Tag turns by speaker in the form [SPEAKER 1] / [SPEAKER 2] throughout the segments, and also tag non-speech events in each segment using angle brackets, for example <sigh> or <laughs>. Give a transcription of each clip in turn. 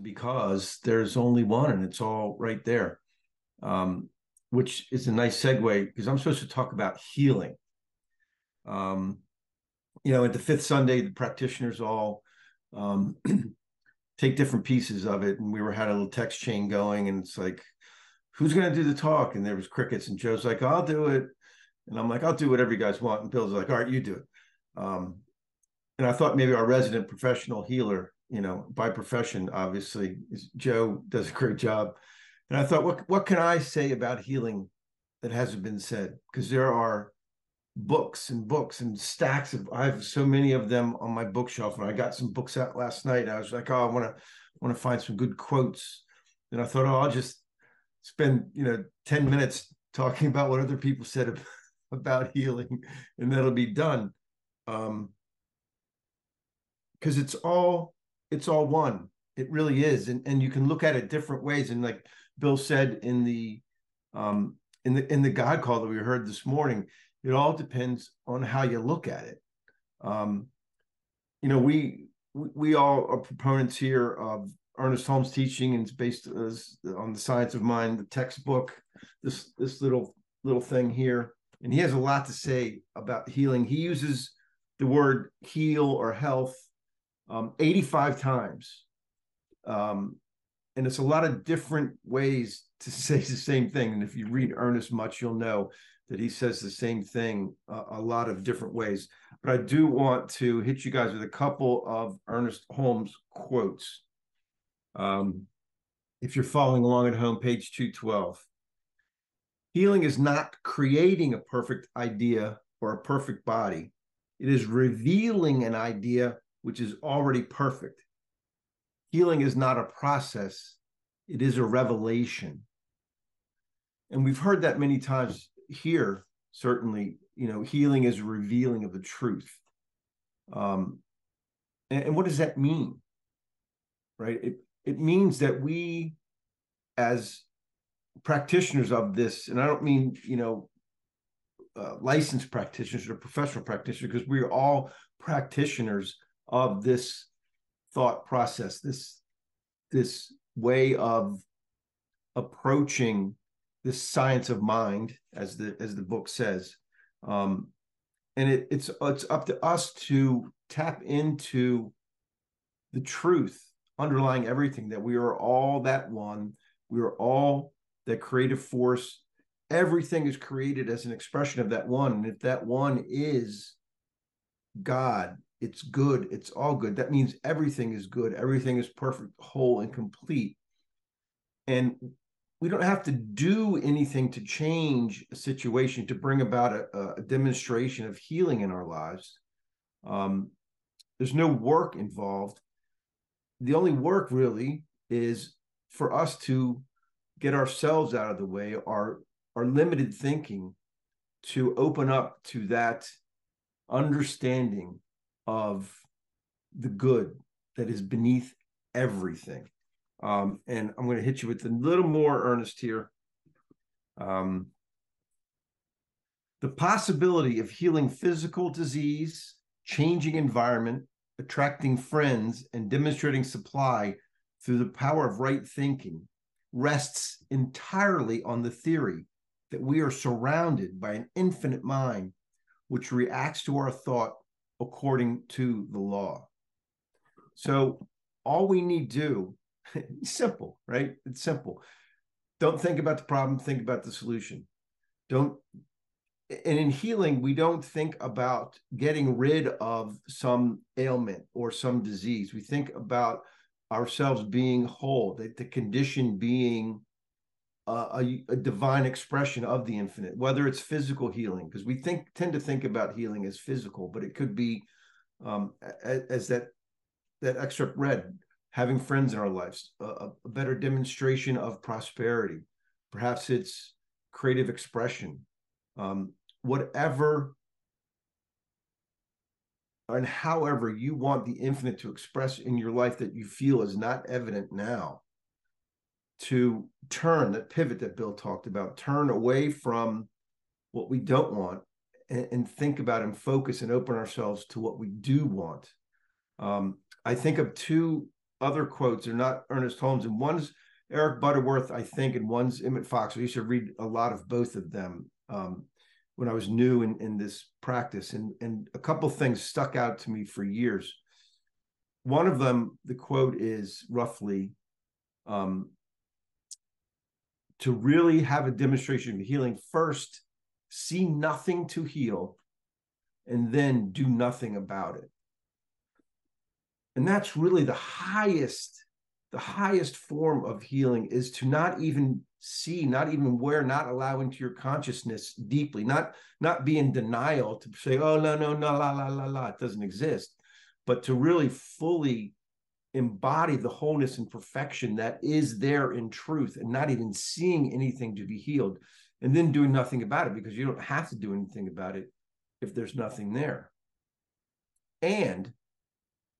[SPEAKER 1] because there's only one and it's all right there. Um, which is a nice segue because I'm supposed to talk about healing. Um, you know, at the fifth Sunday, the practitioners all um, <clears throat> take different pieces of it, and we were had a little text chain going, and it's like, who's going to do the talk? And there was crickets, and Joe's like, I'll do it, and I'm like, I'll do whatever you guys want, and Bill's like, all right, you do it. Um, and I thought maybe our resident professional healer, you know, by profession, obviously, Joe does a great job. And I thought, what what can I say about healing that hasn't been said? Because there are books and books and stacks of I have so many of them on my bookshelf. And I got some books out last night. I was like, oh, I want to want to find some good quotes. And I thought, oh, I'll just spend you know 10 minutes talking about what other people said <laughs> about healing, and that'll be done. Um, because it's all it's all one. It really is, and and you can look at it different ways. And like Bill said in the um, in the in the God call that we heard this morning, it all depends on how you look at it. Um, you know, we we all are proponents here of Ernest Holmes' teaching, and it's based on the science of mind, the textbook. This this little little thing here, and he has a lot to say about healing. He uses the word heal or health um, 85 times. Um, and it's a lot of different ways to <laughs> say the same thing. And if you read Ernest much, you'll know that he says the same thing uh, a lot of different ways. But I do want to hit you guys with a couple of Ernest Holmes quotes. Um, if you're following along at home, page 212. Healing is not creating a perfect idea or a perfect body. It is revealing an idea which is already perfect. Healing is not a process, it is a revelation. And we've heard that many times here, certainly, you know, healing is revealing of the truth. Um, and, and what does that mean? Right? It, it means that we, as practitioners of this, and I don't mean, you know, uh, licensed practitioners or professional practitioners, because we're all practitioners of this thought process, this this way of approaching this science of mind, as the as the book says. Um, and it, it's it's up to us to tap into the truth underlying everything that we are all that one we are all that creative force everything is created as an expression of that one and if that one is god it's good, it's all good. That means everything is good, everything is perfect, whole, and complete. And we don't have to do anything to change a situation to bring about a, a demonstration of healing in our lives. Um, there's no work involved. The only work really is for us to get ourselves out of the way, our our limited thinking, to open up to that understanding of the good that is beneath everything. Um, and I'm going to hit you with a little more Ernest here. Um, the possibility of healing physical disease, changing environment, attracting friends, and demonstrating supply through the power of right thinking rests entirely on the theory that we are surrounded by an infinite mind which reacts to our thought according to the law. So all we need do, <laughs> simple, right? It's simple. Don't think about the problem, think about the solution. Don't and in healing, we don't think about getting rid of some ailment or some disease. We think about ourselves being whole, that the condition being a, a, divine expression of the infinite, whether it's physical healing, because we think tend to think about healing as physical, but it could be um, as, as that that excerpt read, having friends in our lives, a, a better demonstration of prosperity. Perhaps it's creative expression, um, whatever and however you want the infinite to express in your life that you feel is not evident now to turn that pivot that Bill talked about, turn away from what we don't want and, and think about and focus and open ourselves to what we do want. Um, I think of two other quotes. They're not Ernest Holmes, and one's Eric Butterworth, I think, and one's Emmett Fox. I used to read a lot of both of them um, when I was new in, in this practice, and and a couple things stuck out to me for years. One of them, the quote is roughly, um, to really have a demonstration of healing, first see nothing to heal, and then do nothing about it. And that's really the highest, the highest form of healing is to not even see, not even where not allow into your consciousness deeply, not not be in denial to say, oh no, no, no, la la la la, it doesn't exist, but to really fully embody the wholeness and perfection that is there in truth and not even seeing anything to be healed and then doing nothing about it because you don't have to do anything about it if there's nothing there. And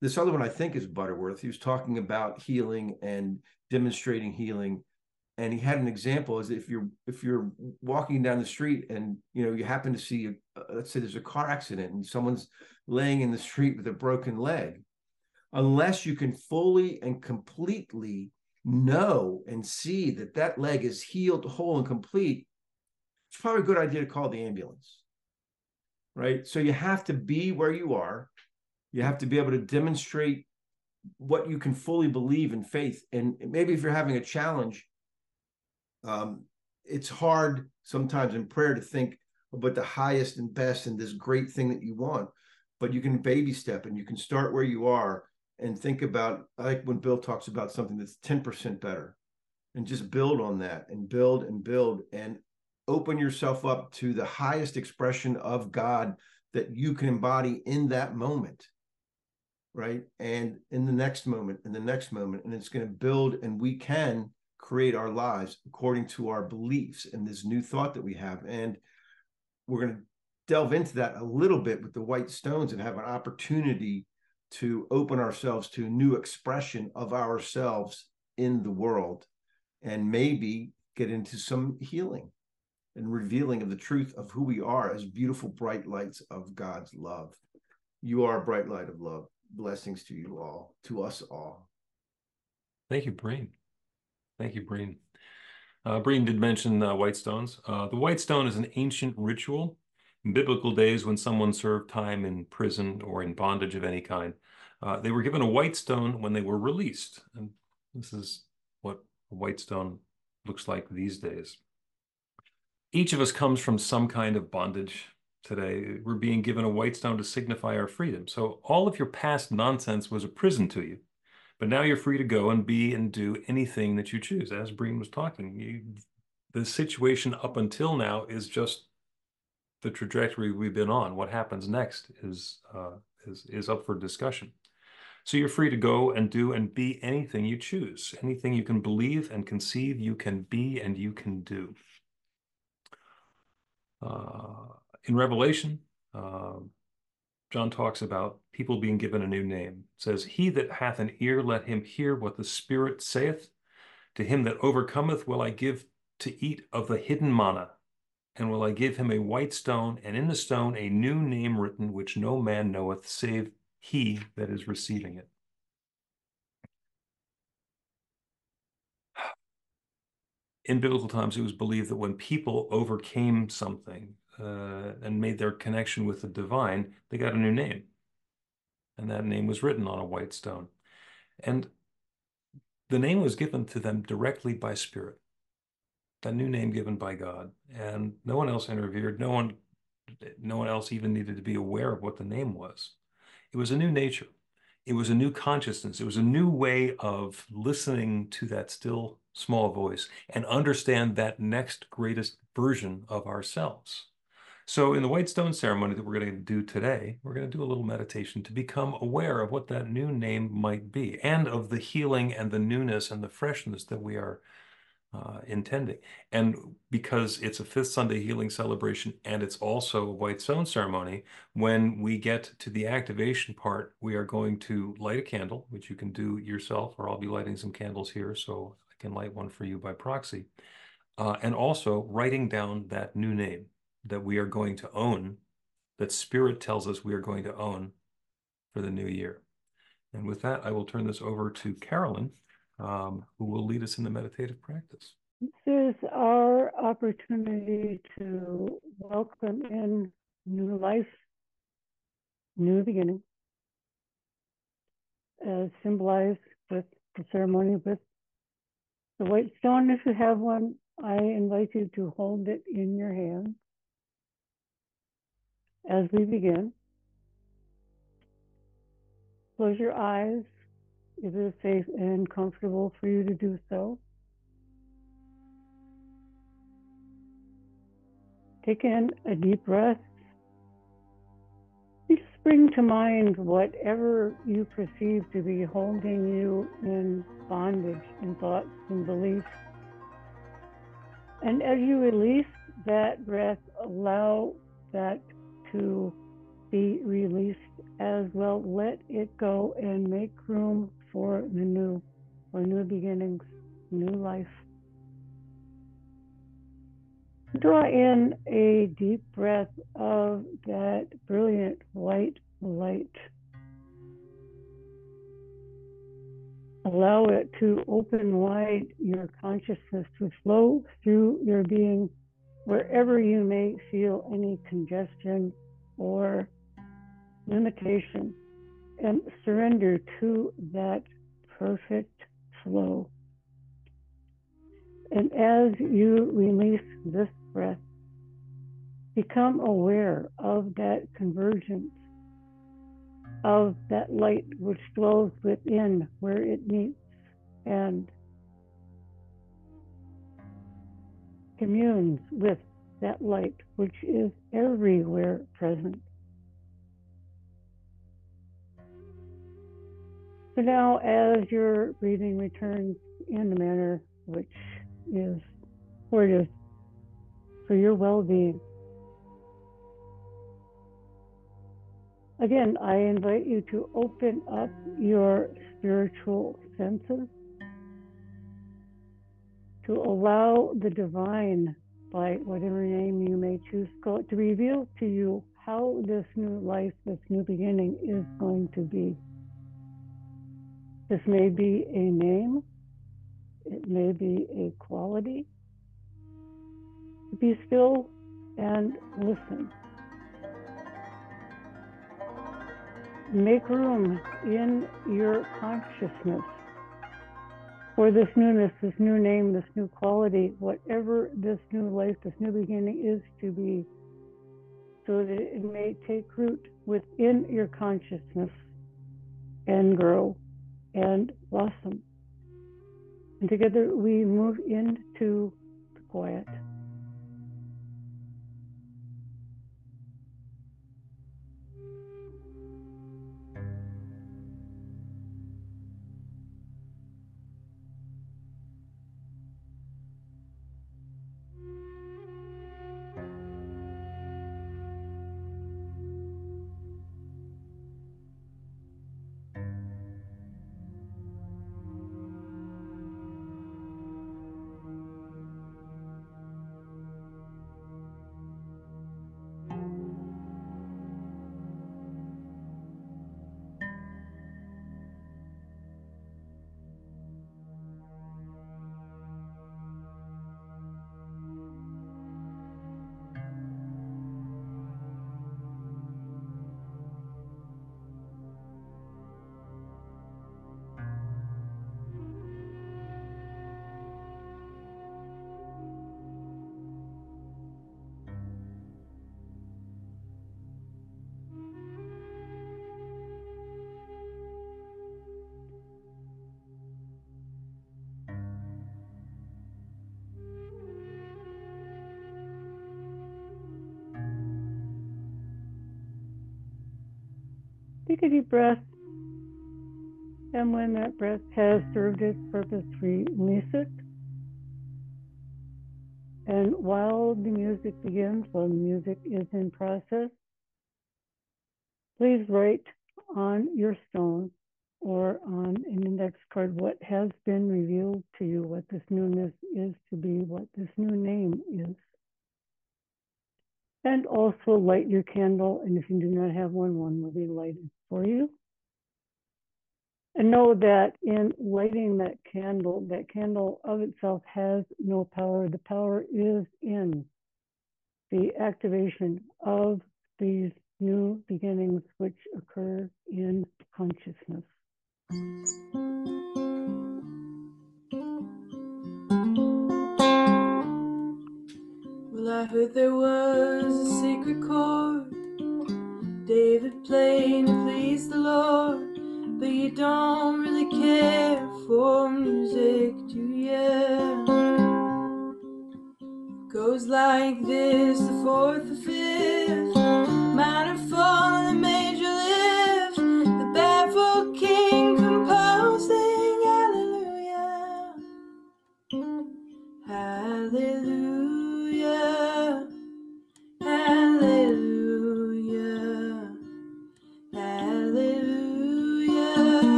[SPEAKER 1] this other one I think is Butterworth. He was talking about healing and demonstrating healing. And he had an example as if you're if you're walking down the street and you know you happen to see a, let's say there's a car accident and someone's laying in the street with a broken leg unless you can fully and completely know and see that that leg is healed whole and complete it's probably a good idea to call the ambulance right? So you have to be where you are. You have to be able to demonstrate what you can fully believe in faith. And maybe if you're having a challenge um, it's hard sometimes in prayer to think about the highest and best and this great thing that you want but you can baby step and you can start where you are and think about like when Bill talks about something that's 10% better and just build on that and build and build and open yourself up to the highest expression of God that you can embody in that moment right? And in the next moment in the next moment and it's going to build and we can create our lives according to our beliefs and this new thought that we have. And we're going to delve into that a little bit with the white stones and have an opportunity to open ourselves to a new expression of ourselves in the world and maybe get into some healing and revealing of the truth of who we are as beautiful bright lights of God's love. You are a bright light of love. Blessings to you all, to us all.
[SPEAKER 2] Thank you, Breen. Thank you, Breen. Uh, Breen did mention uh, white stones. Uh, the white stone is an ancient ritual biblical days, when someone served time in prison or in bondage of any kind, uh, they were given a white stone when they were released. And this is what a white stone looks like these days. Each of us comes from some kind of bondage today. We're being given a white stone to signify our freedom. So all of your past nonsense was a prison to you. But now you're free to go and be and do anything that you choose. As Breen was talking, you, the situation up until now is just the trajectory we've been on. What happens next is uh, is is up for discussion. So you're free to go and do and be anything you choose. Anything you can believe and conceive, you can be and you can do. Uh, in Revelation, uh, John talks about people being given a new name. It says, He that hath an ear, let him hear what the Spirit saith. To him that overcometh will I give to eat of the hidden manna and will I give him a white stone, and in the stone a new name written, which no man knoweth, save he that is receiving it. <sighs> In biblical times, it was believed that when people overcame something uh, and made their connection with the divine, they got a new name. And that name was written on a white stone. And the name was given to them directly by Spirit a new name given by God, and no one else interfered. No one, no one else even needed to be aware of what the name was. It was a new nature. It was a new consciousness. It was a new way of listening to that still small voice and understand that next greatest version of ourselves. So, in the white stone ceremony that we're going to do today, we're going to do a little meditation to become aware of what that new name might be and of the healing and the newness and the freshness that we are uh, intending. And because it's a fifth Sunday healing celebration and it's also a white stone ceremony, when we get to the activation part, we are going to light a candle, which you can do yourself, or I'll be lighting some candles here so I can light one for you by proxy. Uh, and also writing down that new name that we are going to own, that Spirit tells us we are going to own for the new year. And with that, I will turn this over to Carolyn, um, who will lead us in the meditative practice.
[SPEAKER 3] This is our opportunity to welcome in new life, new beginning, as symbolized with the ceremony with the white stone. If you have one, I invite you to hold it in your hand as we begin. Close your eyes if it safe and comfortable for you to do so. Take in a deep breath. Just bring to mind whatever you perceive to be holding you in bondage in thoughts and beliefs. And as you release that breath, allow that to be released as well. Let it go and make room for the new, for new beginnings, new life. Draw in a deep breath of that brilliant white light. Allow it to open wide your consciousness to flow through your being wherever you may feel any congestion or limitation and surrender to that perfect flow. And as you release this breath, become aware of that convergence of that light which dwells within where it meets and communes with that light which is everywhere present. So now, as your breathing returns in the manner which is for for your well being, again, I invite you to open up your spiritual senses to allow the divine, by whatever name you may choose to reveal to you how this new life, this new beginning is going to be. This may be a name, it may be a quality. Be still and listen. Make room in your consciousness for this newness, this new name, this new quality, whatever this new life, this new beginning is to be, so that it may take root within your consciousness and grow and blossom. And together we move into the quiet. Take a deep breath. And when that breath has served its purpose, release it. And while the music begins, while the music is in process, please write on your stone or on an index card what has been revealed to you, what this newness is to be, what this new name is. And also light your candle, and if you do not have one, one will be lighted for you. And know that in lighting that candle, that candle of itself has no power. The power is in the activation of these new beginnings which occur in consciousness.
[SPEAKER 4] Well, I heard there was a secret chord David played to please the Lord, but you don't really care for music, do ya? Goes like this: the fourth, the fifth, minor fall,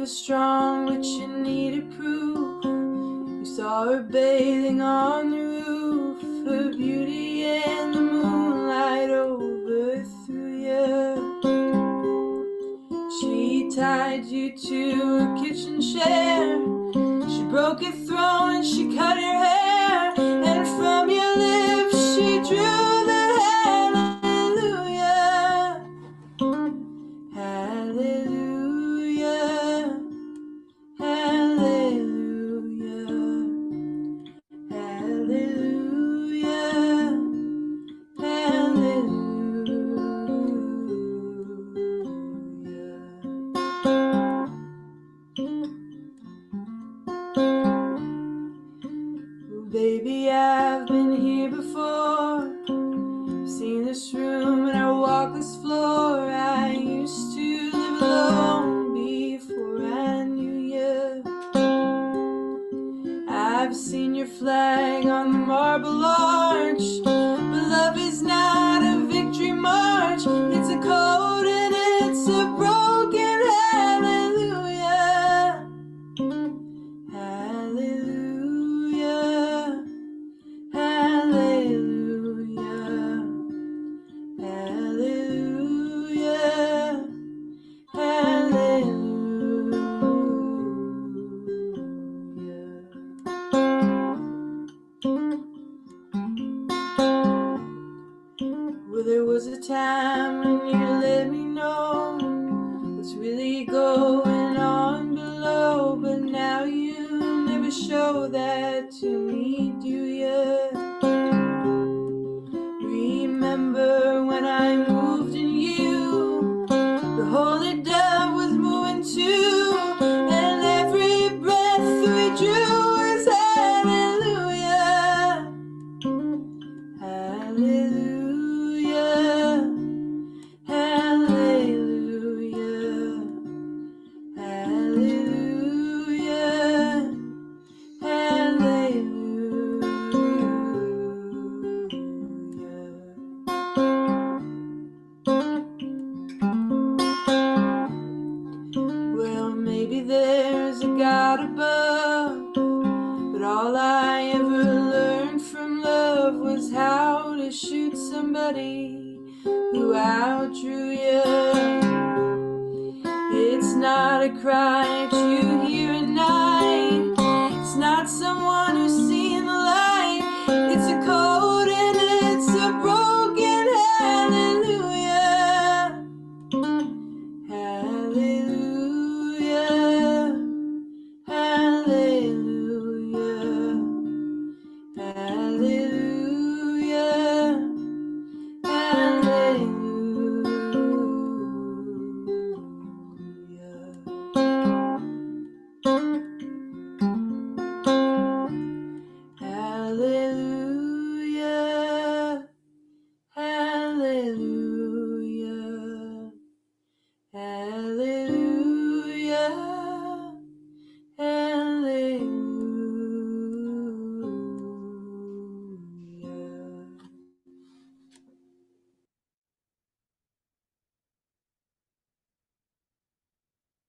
[SPEAKER 4] was strong, but you needed proof. You saw her bathing on the roof, her beauty and the moonlight overthrew you. She tied you to a kitchen chair.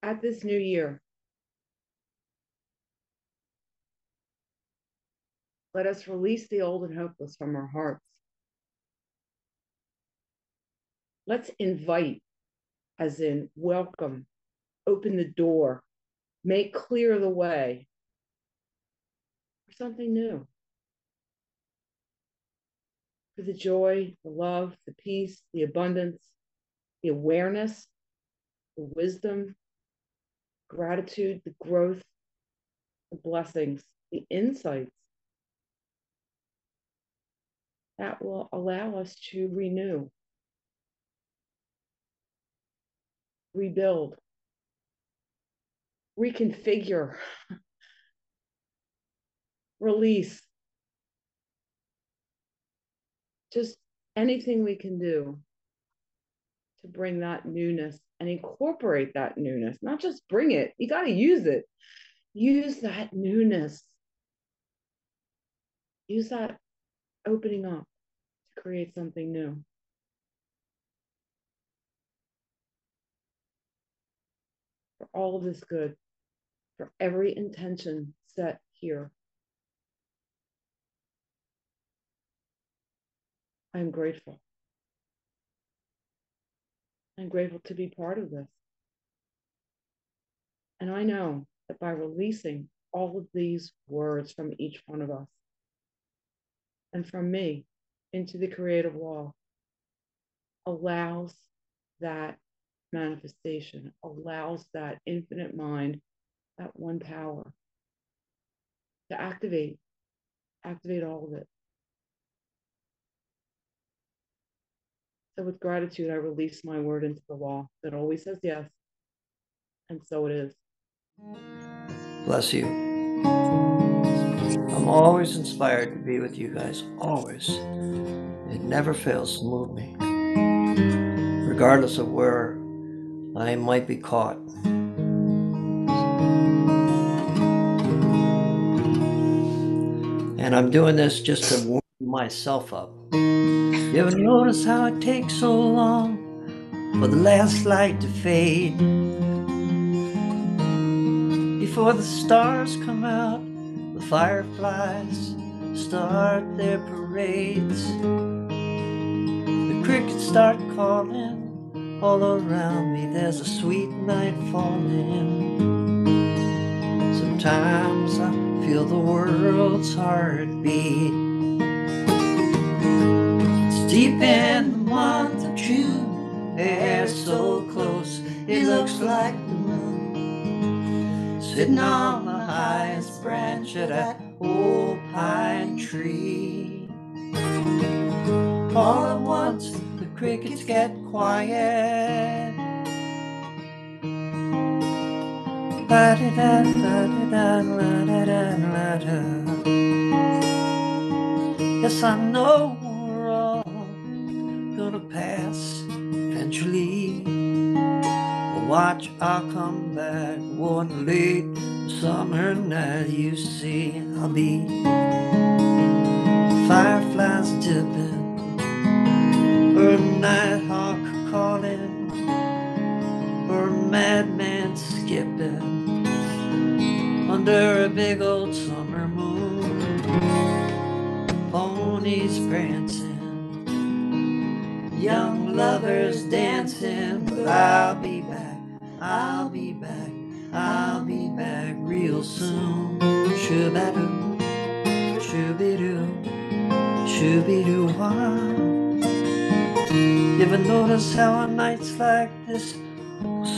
[SPEAKER 4] At
[SPEAKER 5] this new year. Let us release the old and hopeless from our hearts. Let's invite, as in welcome, open the door, make clear the way for something new. For the joy, the love, the peace, the abundance, the awareness, the wisdom, gratitude, the growth, the blessings, the insights that will allow us to renew, rebuild, reconfigure, <laughs> release. Just anything we can do to bring that newness and incorporate that newness, not just bring it, you got to use it. Use that newness. Use that opening up to create something new. For all of this good, for every intention set here. I'm grateful. I'm grateful to be part of this. And I know that by releasing all of these words from each one of us and from me into the creative law allows that manifestation, allows that infinite mind, that one power to activate, activate all of it. So, with gratitude, I release my word into the law that always says yes. And so it is.
[SPEAKER 6] Bless you. I'm always inspired to be with you guys, always. It never fails to move me, regardless of where I might be caught. And I'm doing this just to warm myself up. You ever notice how it takes so long for the last light to fade? Before the stars come out, the fireflies start their parades. The crickets start calling all around me. There's a sweet night falling. Sometimes I feel the world's heartbeat. Deep in the month of June, air so close, it looks like the moon. Sitting on the highest branch of that old pine tree. All at once, the crickets get quiet. La-di-da-da-di-da-la-di-da-la-da. Yes, I know we're all gonna pass eventually. But watch, I'll come back one late summer night. You see, I'll be fireflies dipping, or a nighthawk calling, or a madman skipping under a big old summer moon. Ponies prancing, young lovers dancing. But I'll be back, I'll be back, I'll be back real soon. Shoo-ba-doo, shoo-be-doo, shoo-be-doo, wah. You ever notice how on nights like this,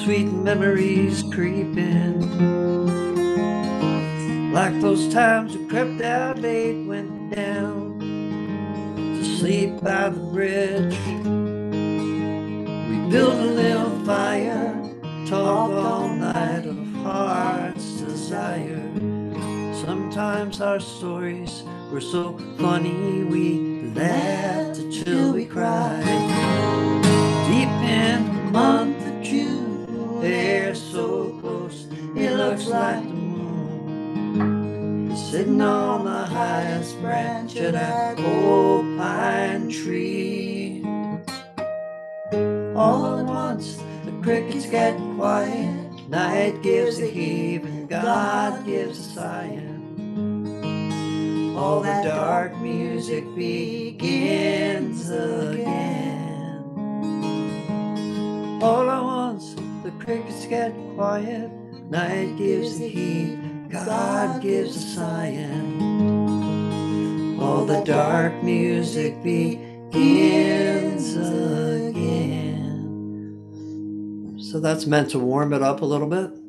[SPEAKER 6] sweet memories creep in? Like those times we crept out late, went down to sleep by the bridge. We built a little fire, talked all night of heart's desire. Sometimes our stories were so funny we laughed until we cried. Deep in the month of June, air so close, it looks like the moon. Sitting on the highest branch of that old pine tree. All at once, the crickets get quiet. Night gives a heave and God gives a sighing. all the dark music begins again. All at once the crickets get quiet, night gives the heat, God gives the sighing. All the dark music begins again. So that's meant to warm it up a little bit.